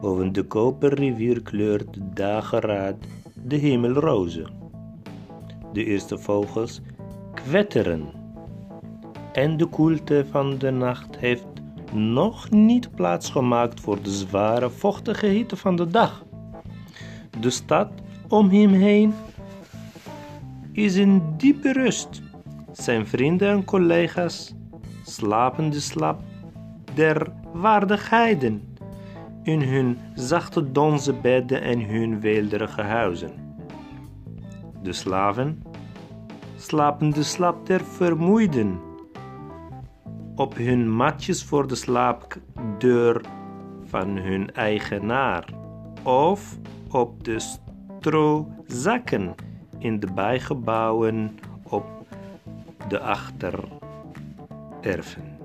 Over de koperrivier kleurt de dageraad de hemel roze. De eerste vogels kwetteren. En de koelte van de nacht heeft nog niet plaatsgemaakt voor de zware vochtige hitte van de dag. De stad om hem heen is in diepe rust. Zijn vrienden en collega's slapen de slaap der waardigheden in hun zachte donze bedden en hun weelderige huizen. De slaven slapen de slaap der vermoeiden op hun matjes voor de slaapdeur van hun eigenaar of op de strozakken in de bijgebouwen op de achtererven.